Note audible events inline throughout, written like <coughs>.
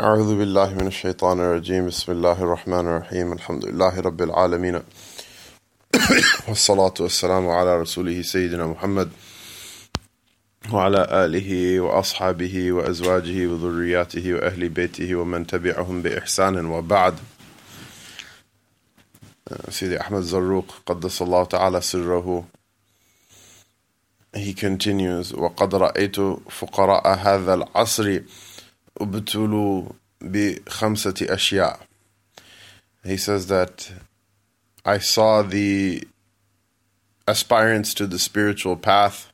أعوذ بالله من الشيطان الرجيم. بسم الله الرحمن الرحيم. الحمد لله رب العالمين. <coughs> والصلاة والسلام على رسوله سيدنا محمد وعلى آله وأصحابه وأزواجه وذرياته وأهل بيته ومن تبعهم بإحسان وبعد. سيدي أحمد زروق قدس الله تعالى سره. He continues وقد رأيت فقراء هذا العصر ubtulu bi khamsati ashya. He says that I saw the aspirants to the spiritual path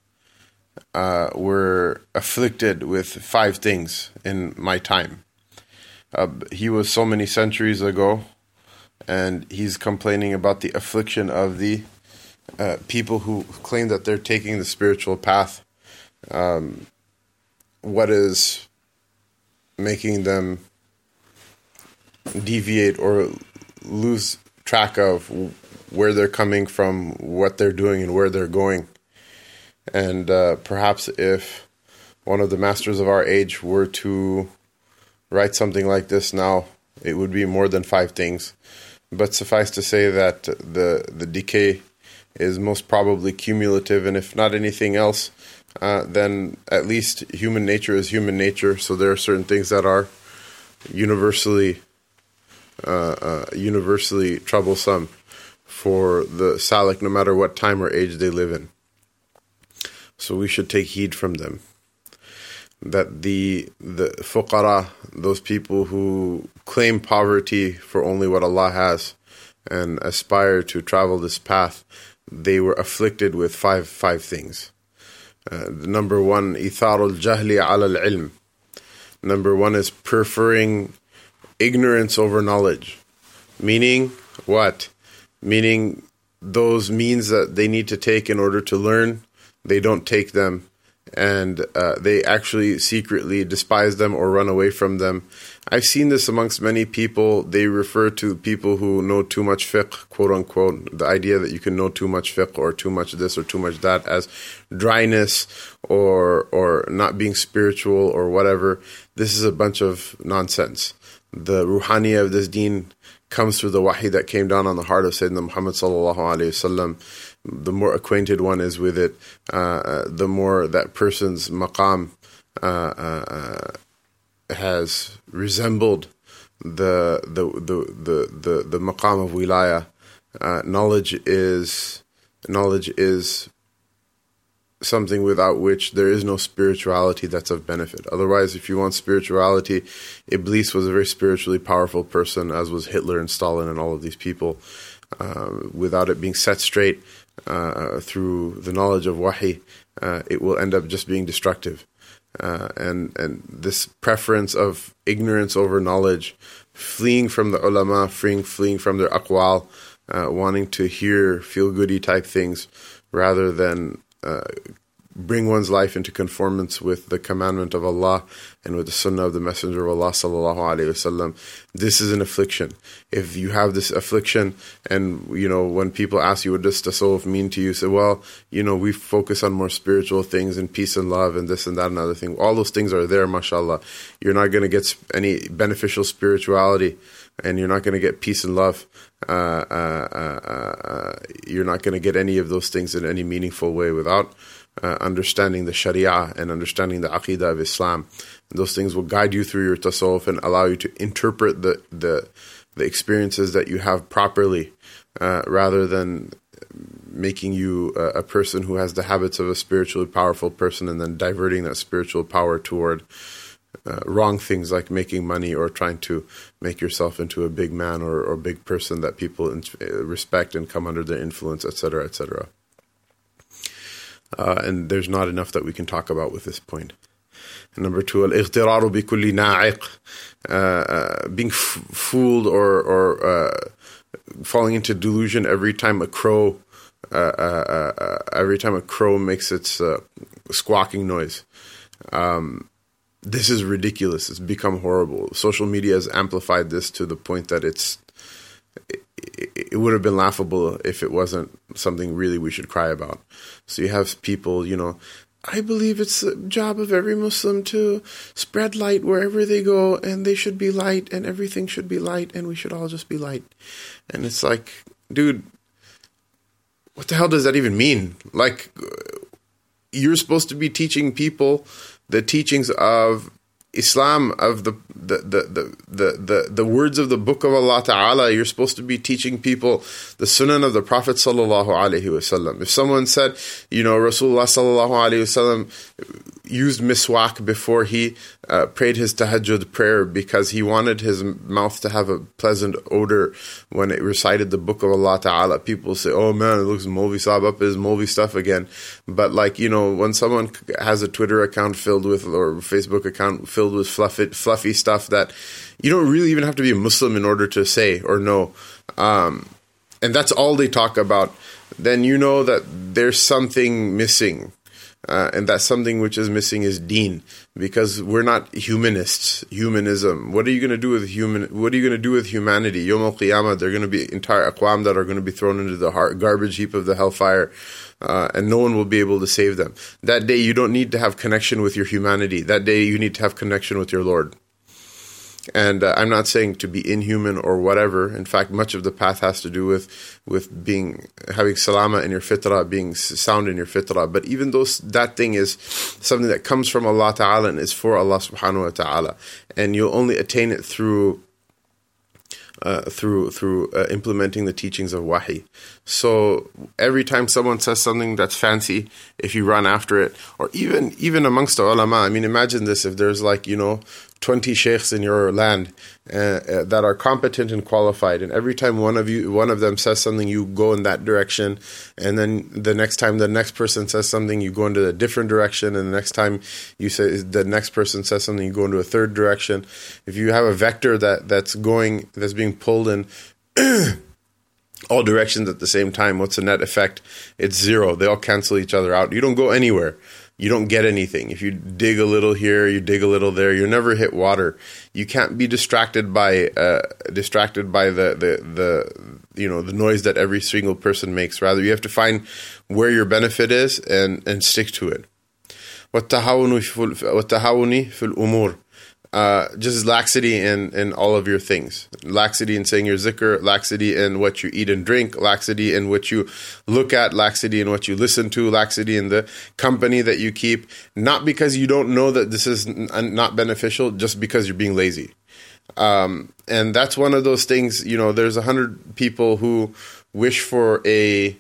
uh, were afflicted with five things in my time. Uh, he was so many centuries ago, and he's complaining about the affliction of the uh, people who claim that they're taking the spiritual path. Um, what is making them deviate or lose track of where they're coming from, what they're doing, and where they're going. And uh, perhaps if one of the masters of our age were to write something like this now, it would be more than five things. But suffice to say that the the decay is most probably cumulative, and if not anything else, uh, then at least human nature is human nature. So there are certain things that are universally uh, uh, universally troublesome for the salik, no matter what time or age they live in. So we should take heed from them. That the the fuqara, those people who claim poverty for only what Allah has, and aspire to travel this path, they were afflicted with five five things. Uh, number one, itharul jahli al ilm. Number one is preferring ignorance over knowledge. Meaning what? Meaning those means that they need to take in order to learn, they don't take them. And uh, they actually secretly despise them or run away from them. I've seen this amongst many people. They refer to people who know too much fiqh, quote unquote, the idea that you can know too much fiqh or too much this or too much that as dryness or or not being spiritual or whatever. This is a bunch of nonsense. The ruhaniya of this deen comes through the wahi that came down on the heart of Sayyidina Muhammad sallallahu alaihi wasallam. The more acquainted one is with it, uh, the more that person's maqam uh, uh, has resembled the the the the the, the maqam of wilaya. Uh, knowledge is knowledge is something without which there is no spirituality that's of benefit. Otherwise, if you want spirituality, Iblis was a very spiritually powerful person, as was Hitler and Stalin and all of these people. Uh, without it being set straight uh, through the knowledge of wahi, uh, it will end up just being destructive. Uh, and and this preference of ignorance over knowledge, fleeing from the ulama, fleeing fleeing from their aqwal, uh, wanting to hear feel goody type things rather than uh, bring one's life into conformance with the commandment of Allah and with the sunnah of the Messenger of Allah sallallahu alaihi wasallam. This is an affliction. If you have this affliction, and you know when people ask you what does tasawwuf mean to you, say, well, you know we focus on more spiritual things and peace and love and this and that and other thing. All those things are there, mashallah. You're not going to get any beneficial spirituality, and you're not going to get peace and love. Uh, uh, uh, uh you're not going to get any of those things in any meaningful way without uh, understanding the Sharia and understanding the Aqidah of Islam. And those things will guide you through your tasawwuf and allow you to interpret the the, the experiences that you have properly, uh, rather than making you a, a, person who has the habits of a spiritually powerful person and then diverting that spiritual power toward uh, wrong things like making money or trying to make yourself into a big man or, or big person that people in, uh, respect and come under their influence, etc., etc. Uh, and there's not enough that we can talk about with this point. And number two, uh, uh, being f- fooled or, or uh, falling into delusion every time a crow, uh, uh, every time a crow makes its squawking noise. Um, this is ridiculous. It's become horrible. Social media has amplified this to the point that it's it, it would have been laughable if it wasn't something really we should cry about. So you have people, you know, I believe it's the job of every Muslim to spread light wherever they go, and they should be light, and everything should be light, and we should all just be light. And it's like, dude, what the hell does that even mean? Like, you're supposed to be teaching people the teachings of Islam of the the, the, the, the, the words of the book of Allah Ta'ala, you're supposed to be teaching people the sunnah of the Prophet Sallallahu Alaihi Wasallam. If someone said, you know, Rasulullah Sallallahu Alaihi Wasallam used miswak before he uh, prayed his tahajjud prayer because he wanted his mouth to have a pleasant odor when it recited the book of Allah Ta'ala. People say, oh man, it looks Molvi up his Molvi stuff again. But like, you know, when someone has a Twitter account filled with, or Facebook account filled with fluffy, fluffy stuff that you don't really even have to be a Muslim in order to say or know. Um, and that's all they talk about. Then you know that there's something missing uh, and that something which is missing is deen, because we're not humanists. Humanism. What are you going to do with human? What are you going to do with humanity? Yom al Qiyamah, they're going to be entire aqwam that are going to be thrown into the garbage heap of the hellfire. Uh, and no one will be able to save them. That day, you don't need to have connection with your humanity. That day, you need to have connection with your Lord. And uh, I'm not saying to be inhuman or whatever. In fact, much of the path has to do with with being having salama in your fitrah, being sound in your fitrah. But even though that thing is something that comes from Allah Taala and is for Allah Subhanahu wa Taala, and you'll only attain it through uh, through through uh, implementing the teachings of wahi. So every time someone says something that's fancy, if you run after it, or even even amongst the ulama, I mean, imagine this: if there's like you know 20 sheikhs in your land uh, uh, that are competent and qualified. And every time one of you one of them says something you go in that direction. And then the next time the next person says something you go into a different direction. And the next time you say the next person says something you go into a third direction. If you have a vector that that's going that's being pulled in <clears throat> all directions at the same time what's the net effect? It's zero. They all cancel each other out. You don't go anywhere you don't get anything. If you dig a little here, you dig a little there, you never hit water. You can't be distracted by uh, distracted by the, the the you know the noise that every single person makes. Rather, you have to find where your benefit is and and stick to it. والتهاون في الأمور uh, just laxity in, in all of your things. Laxity in saying your zikr, laxity in what you eat and drink, laxity in what you look at, laxity in what you listen to, laxity in the company that you keep. Not because you don't know that this is n- not beneficial, just because you're being lazy. Um, and that's one of those things, you know, there's a hundred people who wish for a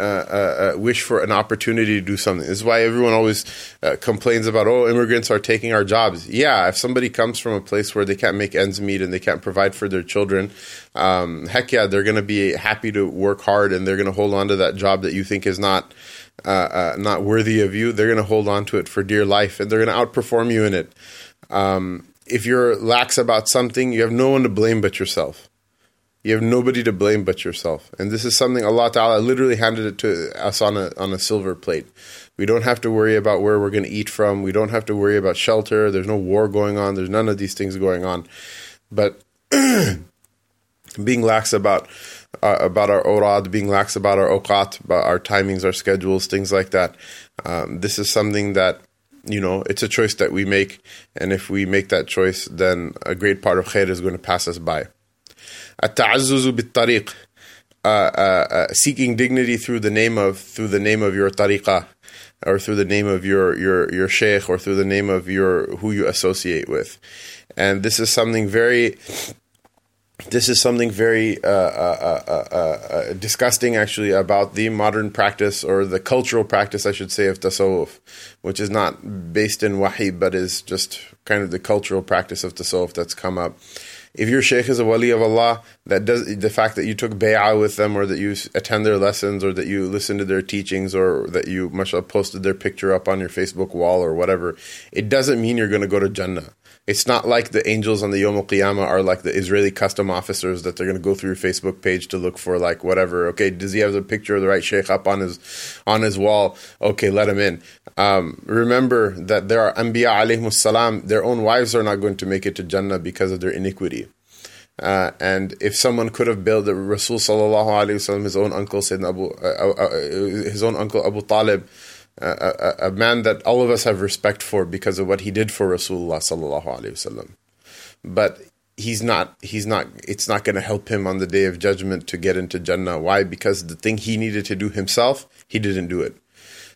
uh, uh, uh, wish for an opportunity to do something. This is why everyone always uh, complains about, oh, immigrants are taking our jobs. Yeah, if somebody comes from a place where they can't make ends meet and they can't provide for their children, um, heck yeah, they're going to be happy to work hard and they're going to hold on to that job that you think is not. Uh, uh, not worthy of you, they're going to hold on to it for dear life, and they're going to outperform you in it. Um, if you're lax about something, you have no one to blame but yourself. You have nobody to blame but yourself. And this is something Allah Ta'ala literally handed it to us on a on a silver plate. We don't have to worry about where we're going to eat from. We don't have to worry about shelter. There's no war going on. There's none of these things going on. But <clears throat> being lax about uh, about our orad, being lax about our oqat, about our timings, our schedules, things like that. Um, this is something that you know it's a choice that we make, and if we make that choice, then a great part of khair is going to pass us by. التعزز بالطريق uh, uh, uh, seeking dignity through the name of through the name of your tariqah or through the name of your your your sheikh or through the name of your who you associate with and this is something very this is something very uh, uh, uh, uh, disgusting, actually, about the modern practice or the cultural practice, I should say, of tasawwuf, which is not based in wahi, but is just kind of the cultural practice of tasawwuf that's come up if your sheikh is a wali of Allah, that does the fact that you took bay'ah with them, or that you attend their lessons, or that you listen to their teachings, or that you mashallah posted their picture up on your Facebook wall or whatever, it doesn't mean you're going to go to Jannah. It's not like the angels on the Yom Qiyamah are like the Israeli custom officers that they're going to go through your Facebook page to look for like whatever. Okay, does he have the picture of the right sheikh up on his on his wall? Okay, let him in. Um, remember that there are Anbiya alayhimus salam, their own wives are not going to make it to Jannah because of their iniquity. Uh, and if someone could have built the Rasul sallallahu alaihi wasallam, his own uncle Sayyidina Abu, uh, uh, uh, his own uncle Abu Talib, a, a, man that all of us have respect for because of what he did for Rasulullah sallallahu alaihi wasallam. But he's not he's not it's not going to help him on the day of judgment to get into Jannah. Why? Because the thing he needed to do himself, he didn't do it.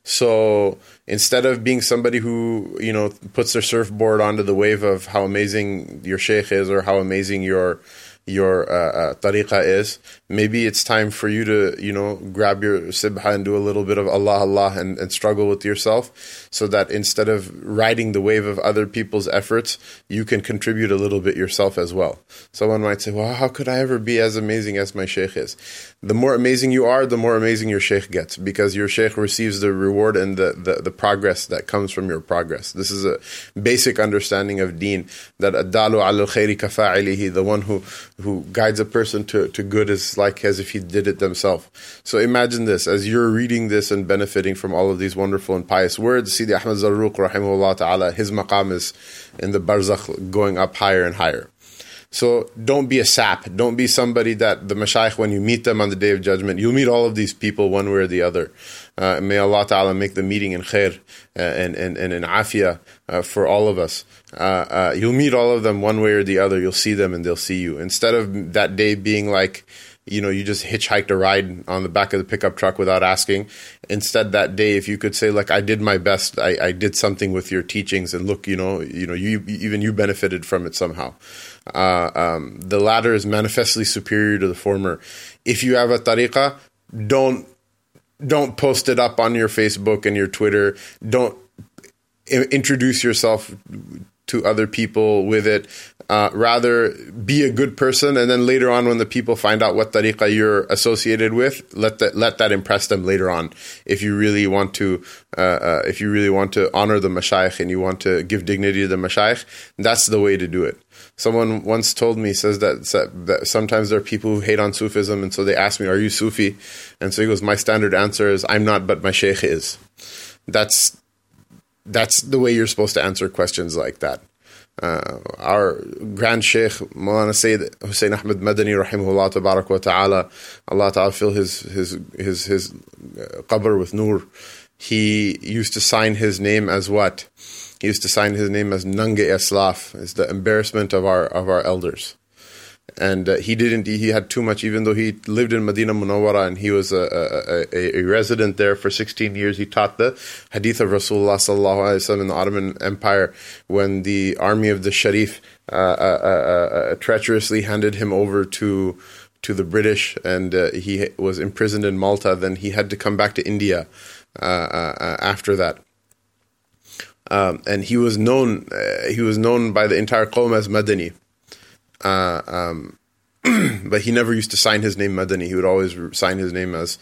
So instead of being somebody who you know puts their surfboard onto the wave of how amazing your sheikh is or how amazing your your uh, uh, tariqah is, maybe it's time for you to, you know, grab your sibha and do a little bit of Allah Allah and, and struggle with yourself so that instead of riding the wave of other people's efforts, you can contribute a little bit yourself as well. Someone might say, well, how could I ever be as amazing as my sheikh is? The more amazing you are, the more amazing your sheikh gets because your sheikh receives the reward and the, the, the progress that comes from your progress. This is a basic understanding of deen that adalu al khairi kafa'ilihi, the one who, who guides a person to, to good is like as if he did it themselves. So imagine this, as you're reading this and benefiting from all of these wonderful and pious words, Sidi Ahmad Zarruq, rahimahullah ta'ala, his maqam is in the barzakh going up higher and higher. So don't be a sap. Don't be somebody that the mashayikh, when you meet them on the day of judgment, you'll meet all of these people one way or the other. Uh, may Allah Ta'ala make the meeting in khair uh, and, and, and in afia uh, for all of us. Uh, uh, you'll meet all of them one way or the other. You'll see them and they'll see you. Instead of that day being like, you know, you just hitchhiked a ride on the back of the pickup truck without asking. Instead, that day, if you could say, like, I did my best, I, I did something with your teachings, and look, you know, you know, you even you benefited from it somehow. Uh, um, the latter is manifestly superior to the former. If you have a tariqah, don't don't post it up on your Facebook and your Twitter. Don't introduce yourself to other people with it. Uh, rather, be a good person, and then later on, when the people find out what tariqah you're associated with, let that let that impress them later on. If you really want to, uh, uh, if you really want to honor the mashayikh and you want to give dignity to the mashayikh, that's the way to do it. Someone once told me says that, that sometimes there are people who hate on Sufism, and so they ask me, "Are you Sufi?" And so he goes, "My standard answer is, I'm not, but my sheikh is." That's that's the way you're supposed to answer questions like that. Uh, our Grand Sheikh Maulana Sayyid Hussein Ahmed Madani rahimahullah tabarak wa ta'ala Allah ta'ala fill his his his his uh, qabr with nur. He used to sign his name as what? He used to sign his name as Nange Aslaf is the embarrassment of our of our elders and uh, he didn't he had too much even though he lived in Medina Munawwara and he was a, a, a, resident there for 16 years he taught the hadith of Rasulullah sallallahu alaihi wasallam in the Ottoman Empire when the army of the Sharif uh, uh, uh, uh treacherously handed him over to to the British and uh, he was imprisoned in Malta. Then he had to come back to India after that. Um, and he was known he was known by the entire Qawm as Madani uh, um, <clears throat> but he never used to sign his name Madani. He would always sign his name as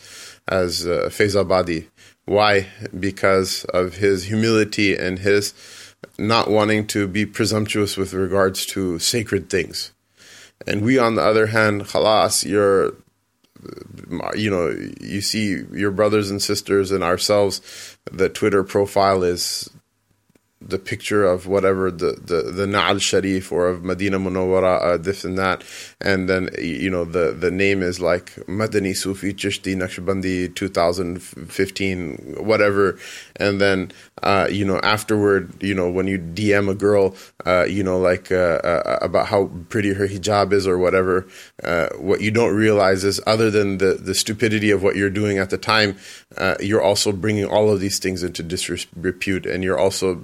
as uh, Faizabadi. Why? Because of his humility and his not wanting to be presumptuous with regards to sacred things. And we, on the other hand, khalas, you're, you know, you see your brothers and sisters and ourselves, the Twitter profile is the picture of whatever the the the Na'al Sharif or of Medina Munawwara, uh, this and that, and then you know the the name is like Madani Sufi Chishti Naqshbandi 2015 whatever, and then uh, you know afterward you know when you DM a girl uh, you know like uh, uh, about how pretty her hijab is or whatever, uh, what you don't realize is other than the the stupidity of what you're doing at the time, you're also bringing all of these things into disrepute, and you're also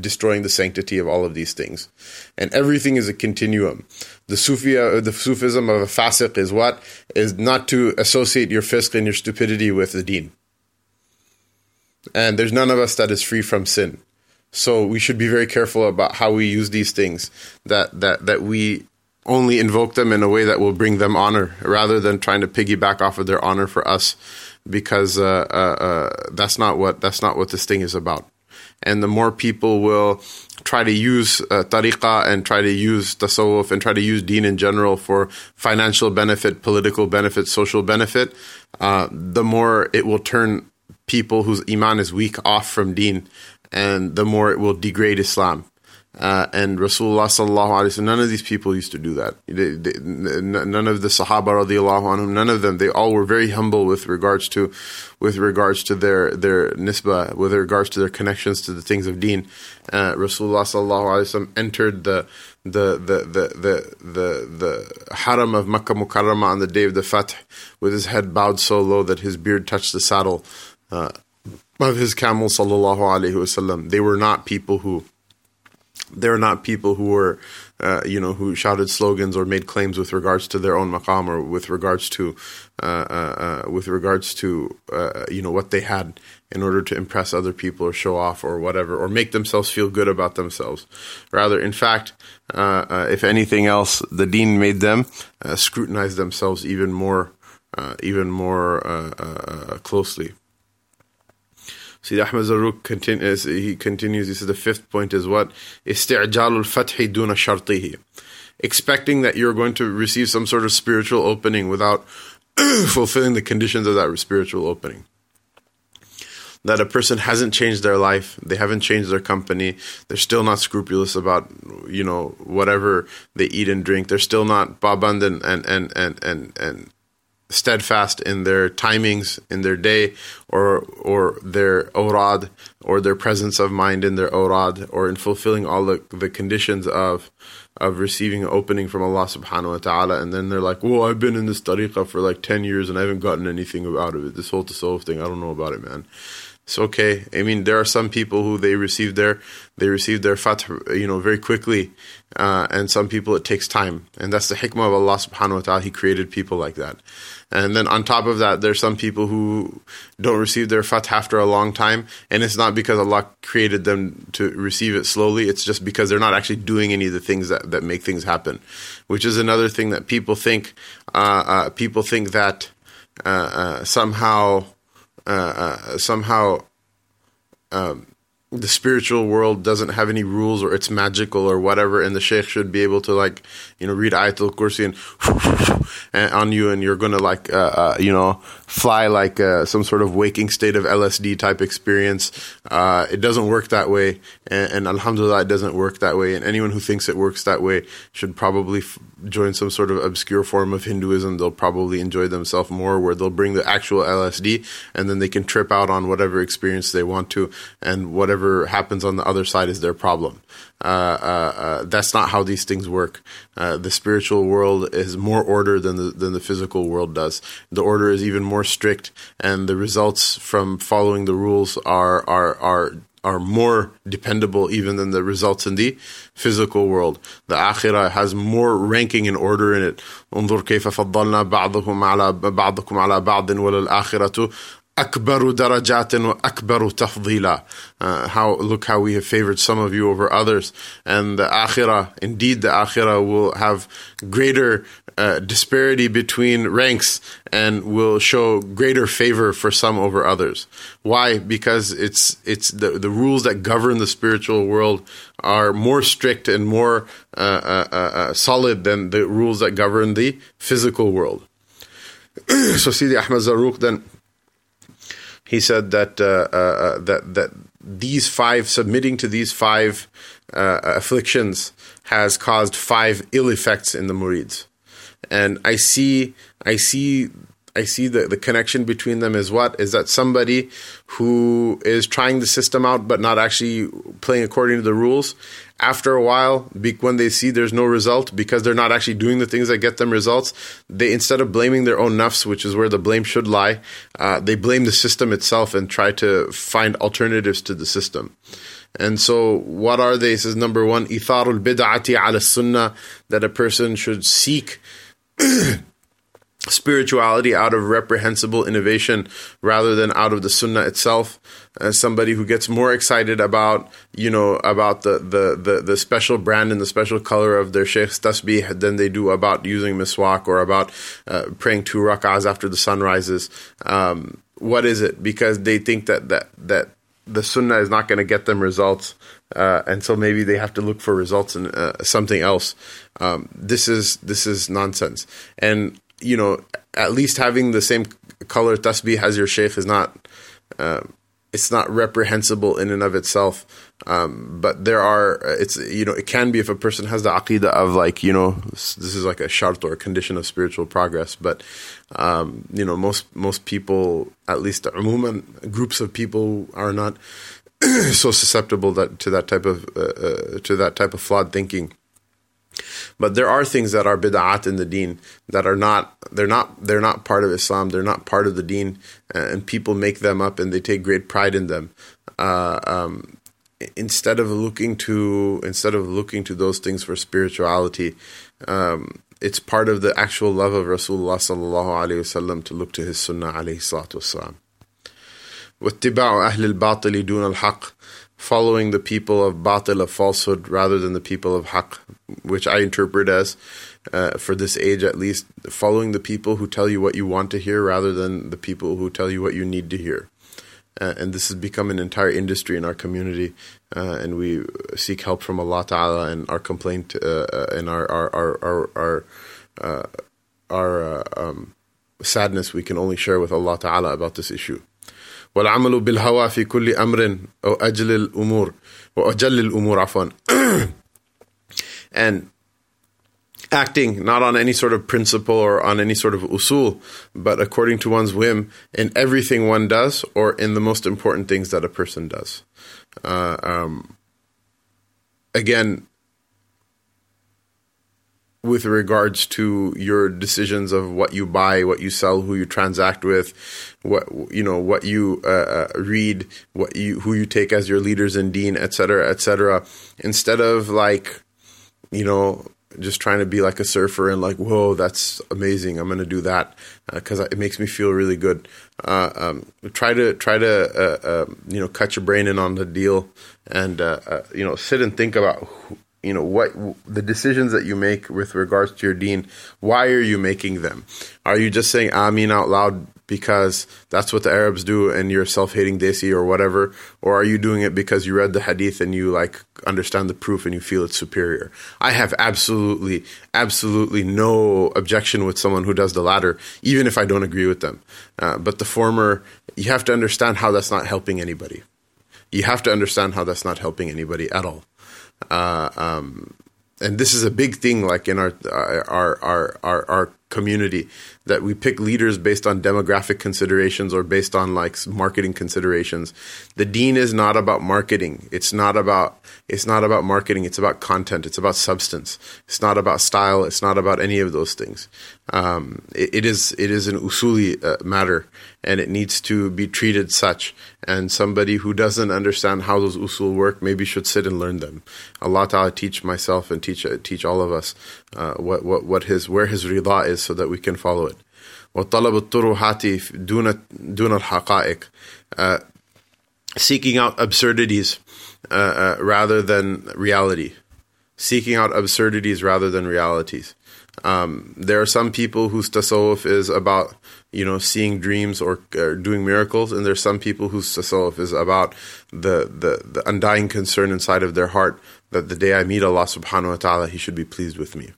destroying the sanctity of all of these things. And everything is a continuum. The Sufia, the Sufism of a fasiq is what? Is not to associate your fisq and your stupidity with the deen. And there's none of us that is free from sin. So we should be very careful about how we use these things, that, that, that we only invoke them in a way that will bring them honor rather than trying to piggyback off of their honor for us because uh, uh, uh, that's not what that's not what this thing is about and the more people will try to use uh, tariqah and try to use tasawwuf and try to use deen in general for financial benefit, political benefit, social benefit, uh, the more it will turn people whose iman is weak off from deen and the more it will degrade Islam. Uh, and Rasulullah sallallahu alaihi wasallam, none of these people used to do that. They, they, none of the Sahaba radiallahu anhum, none of them. They all were very humble with regards to, with regards to their their nisbah, with regards to their connections to the things of Deen. Uh, Rasulullah sallallahu alaihi wasallam entered the the the the the the, haram of Makkah Mukarramah on the day of the Fath with his head bowed so low that his beard touched the saddle uh, of his camel sallallahu alaihi wasallam. They were not people who they're not people who were, uh, you know, who shouted slogans or made claims with regards to their own maqam or with regards to, uh, uh, uh with regards to, uh, you know, what they had in order to impress other people or show off or whatever or make themselves feel good about themselves. Rather, in fact, uh, if anything else, the Deen made them scrutinize themselves even more, even more closely. See, Ahmad Zarruq continues, he continues, he says the fifth point is what? Isti'jalul fathi duna shartihi. Expecting that you're going to receive some sort of spiritual opening without <clears throat> fulfilling the conditions of that spiritual opening that a person hasn't changed their life, they haven't changed their company, they're still not scrupulous about you know whatever they eat and drink, they're still not paband and and and and and, and steadfast in their timings in their day or or their orad or their presence of mind in their orad or in fulfilling all the, the conditions of of receiving an opening from Allah subhanahu wa ta'ala and then they're like, Well, I've been in this tariqah for like ten years and I haven't gotten anything out of it. This whole tasawwuf thing, I don't know about it, man. It's okay. I mean, there are some people who they receive their they receive their fath, you know, very quickly, uh, and some people it takes time, and that's the hikmah of Allah Subhanahu wa Taala. He created people like that, and then on top of that, there's some people who don't receive their fath after a long time, and it's not because Allah created them to receive it slowly. It's just because they're not actually doing any of the things that that make things happen, which is another thing that people think. Uh, uh, people think that uh, uh, somehow uh, uh, somehow um, the spiritual world doesn't have any rules or it's magical or whatever, and the sheikh should be able to like you know read Ayatul Kursi and, <laughs> and on you, and you're gonna like uh, uh, you know fly like uh, some sort of waking state of LSD type experience. Uh, it doesn't work that way, and, and, Alhamdulillah, it doesn't work that way. And anyone who thinks it works that way should probably f- join some sort of obscure form of Hinduism. They'll probably enjoy themselves more, where they'll bring the actual LSD, and then they can trip out on whatever experience they want to, and whatever happens on the other side is their problem. Uh, uh, uh, that's not how these things work. the spiritual world is more order than the than the physical world does. The order is even more strict, and the results from following the rules are are are are more dependable even than the results in the physical world. The akhirah has more ranking and order in it. انظر كيف فضلنا بعضهم على بعضكم على بعض وللآخرة akbaru darajatin wa akbaru tafdila. Uh, how look how we have favored some of you over others, and the akhirah. Indeed, the akhirah will have greater uh, disparity between ranks and will show greater favor for some over others. Why? Because it's it's the the rules that govern the spiritual world are more strict and more uh, uh, uh, solid than the rules that govern the physical world. <clears throat> so, Sidi Ahmad Zarruq then he said that uh, uh, uh, that that these five submitting to these five afflictions has caused five ill effects in the murids, and I see I see I see the, the connection between them is what? Is that somebody who is trying the system out but not actually playing according to the rules, after a while, when they see there's no result because they're not actually doing the things that get them results, they instead of blaming their own nafs, which is where the blame should lie, uh, they blame the system itself and try to find alternatives to the system. And so, what are they? says number one, itharul bid'ati ala sunnah, that a person should seek <clears throat> spirituality out of reprehensible innovation rather than out of the sunnah itself as somebody who gets more excited about you know about the, the, the, the special brand and the special color of their sheikh's tasbih than they do about using miswak or about uh, praying two rak'ahs after the sun rises. Um, what is it? Because they think that that that the sunnah is not going to get them results uh, and so maybe they have to look for results in uh, something else. Um, this is this is nonsense. And you know, at least having the same color tasbih as your sheikh is not, uh, it's not reprehensible in and of itself. Um, but there are, it's, you know, it can be if a person has the aqidah of like, you know, this is like a shart or a condition of spiritual progress. But, um, you know, most, most people, at least umuman, groups of people are not <clears throat> so susceptible that, to that type of, uh, uh, to that type of flawed thinking. But there are things that are bid'at in the deen that are not they're not they're not part of Islam. They're not part of the deen, and people make them up and they take great pride in them. Uh, um, instead of looking to instead of looking to those things for spirituality, um, it's part of the actual love of Rasulullah sallallahu alaihi wasallam to look to his sunnah alayhi salatu wasalam. واتباع أهل الباطل دون الحق following the people of batil, of falsehood, rather than the people of haq, which I interpret as, uh, for this age at least, following the people who tell you what you want to hear rather than the people who tell you what you need to hear. Uh, and this has become an entire industry in our community, uh, and we seek help from Allah Ta'ala, and our complaint uh, uh, and our our our our our, uh, our um, sadness we can only share with Allah Ta'ala about this issue. والعمل بالهوى في كل أمر أو أجل الأمور وأجل الأمور عفوا <clears throat> and acting not on any sort of principle or on any sort of usul, but according to one's whim in everything one does or in the most important things that a person does. Uh, um, again, with regards to your decisions of what you buy, what you sell, who you transact with, what you know, what you uh, uh, read, what you who you take as your leaders in Deen, etc., etc. Instead of like, you know, just trying to be like a surfer and like, whoa, that's amazing. I'm going to do that because uh, it makes me feel really good. Uh, um, try to try to uh, uh, you know cut your brain in on the deal and you know sit and think about you know what the decisions that you make with regards to your deen. why are you making them are you just saying amin out loud because that's what the arabs do and you're self-hating desi or whatever? Or are you doing it because you read the hadith and you like understand the proof and you feel it's superior? I have absolutely absolutely no objection with someone who does the latter even if i don't agree with them. Uh, but the former you have to understand how that's not helping anybody. You have to understand how that's not helping anybody at all. Uh, um, and this is a big thing, like in our our our our, our community that we pick leaders based on demographic considerations or based on like marketing considerations. The deen is not about marketing. It's not about it's not about marketing. It's about content. It's about substance. It's not about style. It's not about any of those things. Um, it, it is it is an usuli uh, matter, and it needs to be treated such. And somebody who doesn't understand how those usul work maybe should sit and learn them. Allah Taala teach myself and teach uh, teach all of us uh, what what what his where his rida is, so that we can follow it. وطلب الطروحات دون دون الحقائق uh, seeking out absurdities uh, uh, rather than reality. Seeking out absurdities rather than realities. Um, there are some people whose tasawwuf is about you know seeing dreams or, or, doing miracles and there's some people whose tasawwuf is about the, the, the undying concern inside of their heart that the day I meet Allah subhanahu wa ta'ala he should be pleased with me.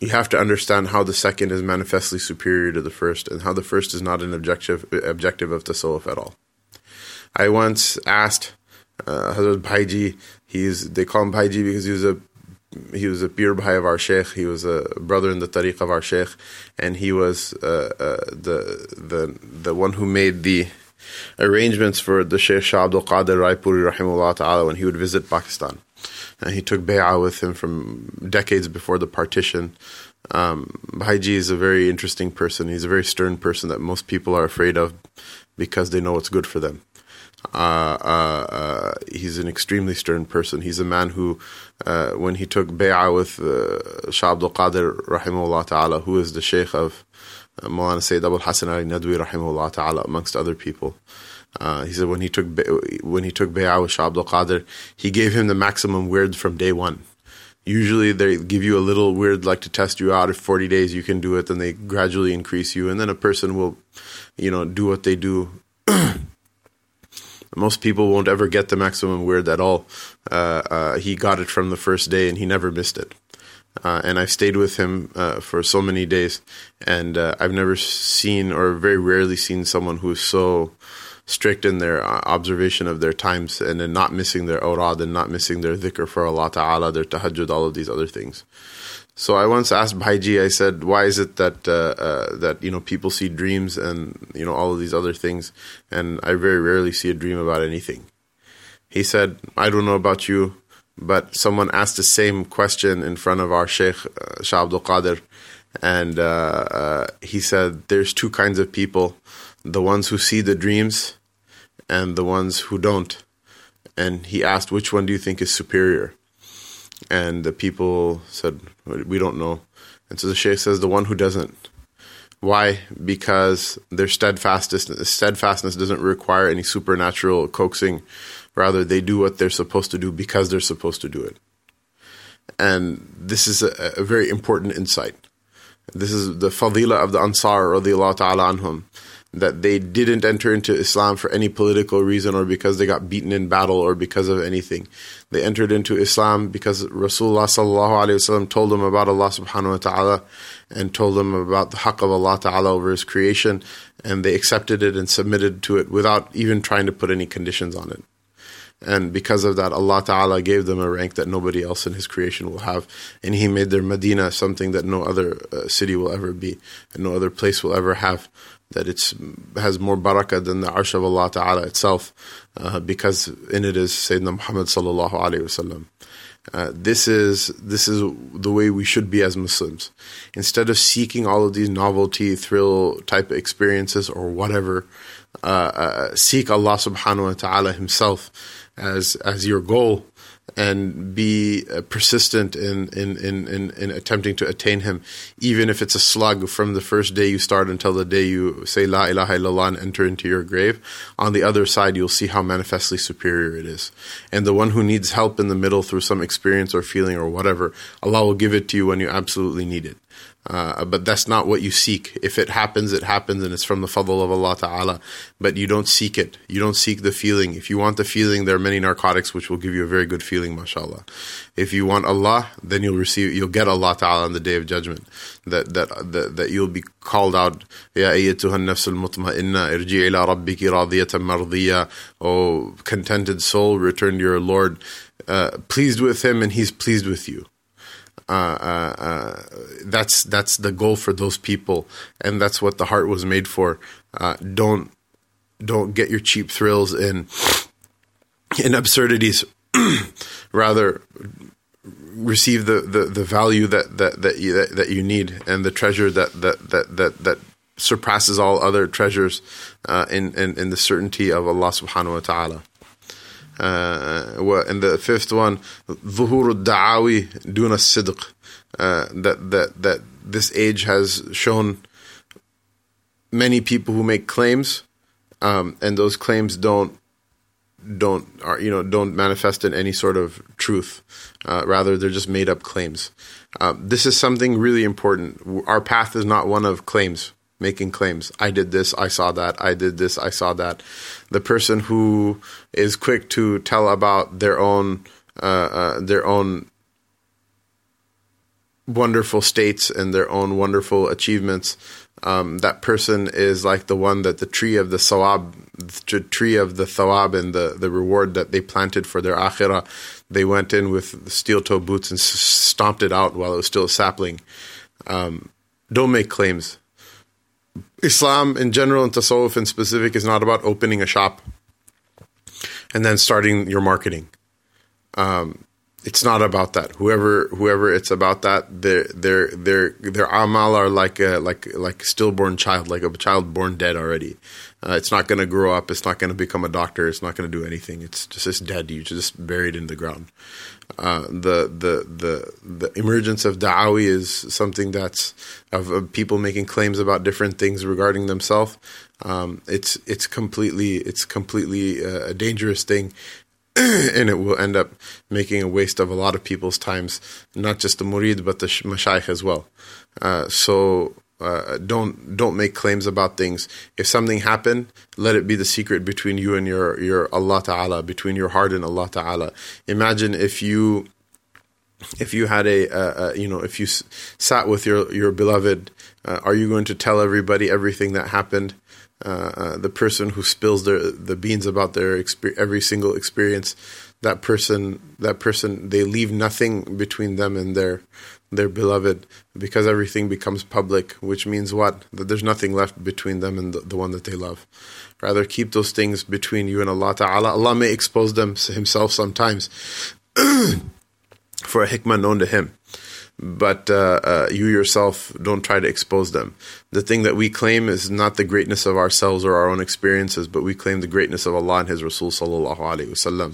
You have to understand how the second is manifestly superior to the first and how the first is not an objective objective of tasawwuf at all. I once asked uh, Hazrat Bhaiji, he's they call him Bhaiji because he was a he was a peer bhai of our sheikh. He was a brother in the tariq of our sheikh, and he was uh, uh, the the the one who made the arrangements for the Sheikh Shah Abdul Qadir Raipuri rahimahullah ta'ala when he would visit Pakistan and he took bay'ah with him from decades before the partition. Um, Bhaiji is a very interesting person. He's a very stern person that most people are afraid of because they know what's good for them. Uh, uh, uh, he's an extremely stern person. He's a man who, when he took bay'ah with uh, Shah Abdul Qadir, rahimahullah ta'ala, who is the sheikh of uh, Maulana Sayyid Abul Hasan Ali Nadwi, rahimahullah ta'ala, amongst other people, uh, he said when he took when he took bay'ah with Shah Abdul Qadir, he gave him the maximum wird from day one. Usually they give you a little wird, like to test you out. If 40 days you can do it, then they gradually increase you, and then a person will, you know, do what they do. <clears throat> Most people won't ever get the maximum wird at all. Uh, uh, he got it from the first day, and he never missed it. Uh, and I've stayed with him uh, for so many days, and uh, I've never seen or very rarely seen someone who's so strict in their uh, observation of their times and then not missing their awrad and not missing their dhikr for Allah Ta'ala, their tahajjud, all of these other things. So I once asked Bhaiji, I said, why is it that uh, uh, that you know people see dreams and you know all of these other things, and I very rarely see a dream about anything. He said, I don't know about you, but someone asked the same question in front of our Sheikh uh, Shah Abdul Qadir, and uh, uh, he said, there's two kinds of people: the ones who see the dreams, and the ones who don't. And he asked, which one do you think is superior? And the people said, We don't know. And so the Shaykh says, The one who doesn't. Why? Because their steadfastness, steadfastness doesn't require any supernatural coaxing. Rather, they do what they're supposed to do because they're supposed to do it. And this is a, a very important insight. This is the fadila of the Ansar, radiallahu ta'ala anhum that they didn't enter into Islam for any political reason or because they got beaten in battle or because of anything. They entered into Islam because Rasulullah told them about Allah subhanahu wa ta'ala and told them about the haqq of Allah ta'ala over his creation and they accepted it and submitted to it without even trying to put any conditions on it. And because of that, Allah Ta'ala gave them a rank that nobody else in His creation will have. And He made their Medina something that no other uh, city will ever be, and no other place will ever have that it has more barakah than the arsh of Allah Ta'ala itself, uh, because in it is Sayyidina Muhammad Sallallahu Alaihi Wasallam. Uh, this is this is the way we should be as Muslims. Instead of seeking all of these novelty, thrill type experiences or whatever, uh, uh seek Allah Subhanahu wa Taala Himself as as your goal and be uh, persistent in, in, in, in, in attempting to attain Him, even if it's a slug from the first day you start until the day you say La ilaha illallah and enter into your grave. On the other side, you'll see how manifestly superior it is. And the one who needs help in the middle through some experience or feeling or whatever, Allah will give it to you when you absolutely need it. Uh, but that's not what you seek. If it happens, it happens, and it's from the fadl of Allah Ta'ala. But you don't seek it. You don't seek the feeling. If you want the feeling, there are many narcotics which will give you a very good feeling, mashallah. If you want Allah, then you'll receive, you'll get Allah Ta'ala on the day of judgment. That that that, that you'll be called out, Ya ayyatuha nafsul mutma'inna, irji ila rabbiki radiyatan mardiya. Oh, contented soul, return to your Lord, uh, pleased with Him, and He's pleased with you. Uh, uh, uh, that's that's the goal for those people, and that's what the heart was made for. Uh, don't don't get your cheap thrills in in absurdities. <clears throat> Rather, receive the, the, the value that that that you, that, that you need and the treasure that that that that, that surpasses all other treasures uh, in, in in the certainty of Allah Subhanahu wa Taala. Uh, and the fifth one, ظهور الدعاوي دون الصدق. Uh, that that that this age has shown many people who make claims, um, and those claims don't don't are you know don't manifest in any sort of truth. Uh, rather, they're just made up claims. Uh, this is something really important. Our path is not one of claims making claims. I did this, I saw that, I did this, I saw that. The person who is quick to tell about their own uh, uh, their own wonderful states and their own wonderful achievements. Um, that person is like the one that the tree of the sawab, the tree of the thawab and the, the reward that they planted for their akhirah. They went in with steel toe boots and stomped it out while it was still a sapling. Um, don't make claims. Islam in general and Tasawwuf in specific is not about opening a shop and then starting your marketing. Um, it's not about that. Whoever whoever it's about that, their their their their amal are like a like like stillborn child, like a child born dead already. Uh, it's not going to grow up. It's not going to become a doctor. It's not going to do anything. It's just it's dead. You just buried in the ground. Uh, the the the the emergence of da'awi is something that's of, of people making claims about different things regarding themselves. Um, it's it's completely it's completely uh, a dangerous thing, <clears throat> and it will end up making a waste of a lot of people's times, not just the murid but the mashayikh as well. Uh, so uh, don't don't make claims about things. If something happened, let it be the secret between you and your your Allah Taala, between your heart and Allah Taala. Imagine if you if you had a, you know if you s- sat with your your beloved, uh, are you going to tell everybody everything that happened? uh, the person who spills their the beans about their exper- every single experience, that person that person they leave nothing between them and their their beloved because everything becomes public, which means what? That there's nothing left between them and the, the one that they love. Rather, keep those things between you and Allah Ta'ala. Allah may expose them Himself sometimes <clears throat> for a hikmah known to Him but uh, uh, you yourself don't try to expose them. The thing that we claim is not the greatness of ourselves or our own experiences, but we claim the greatness of Allah and His Rasul sallallahu alaihi wasallam.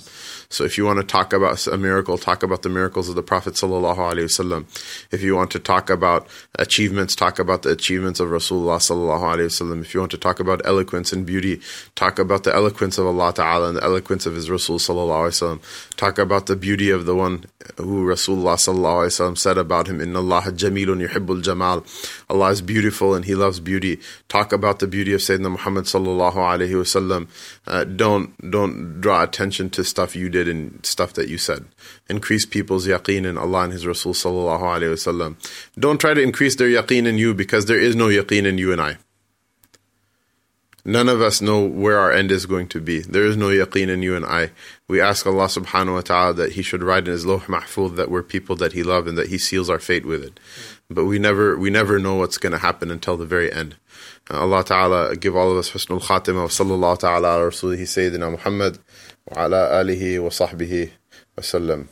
So if you want to talk about a miracle, talk about the miracles of the Prophet sallallahu alaihi wasallam. If you want to talk about achievements, talk about the achievements of Rasulullah sallallahu alaihi wasallam. If you want to talk about eloquence and beauty, talk about the eloquence of Allah Taala and the eloquence of His Rasul sallallahu alaihi wasallam. Talk about the beauty of the one who Rasulullah sallallahu alaihi wasallam said about him, "Inna Allah jamilun yuhibbul jamal." Allah is beautiful and He loves beauty. Talk about the beauty of Sayyidina Muhammad sallallahu alaihi wasallam. Uh, don't don't draw attention to stuff you did and stuff that you said. Increase people's yaqeen in Allah and His Rasul sallallahu alaihi wasallam. Don't try to increase their yaqeen in you because there is no yaqeen in you and I. None of us know where our end is going to be. There is no yaqeen in you and I. We ask Allah subhanahu wa ta'ala that He should write in His Lawh Mahfuz that we're people that He loves and that He seals our fate with it. But we never we never know what's going to happen until the very end. Uh, Allah ta'ala give all of us husnul khatimah wa sallallahu ta'ala ala rasulihi sayyidina Muhammad wa ala alihi wa sahbihi wa sallam.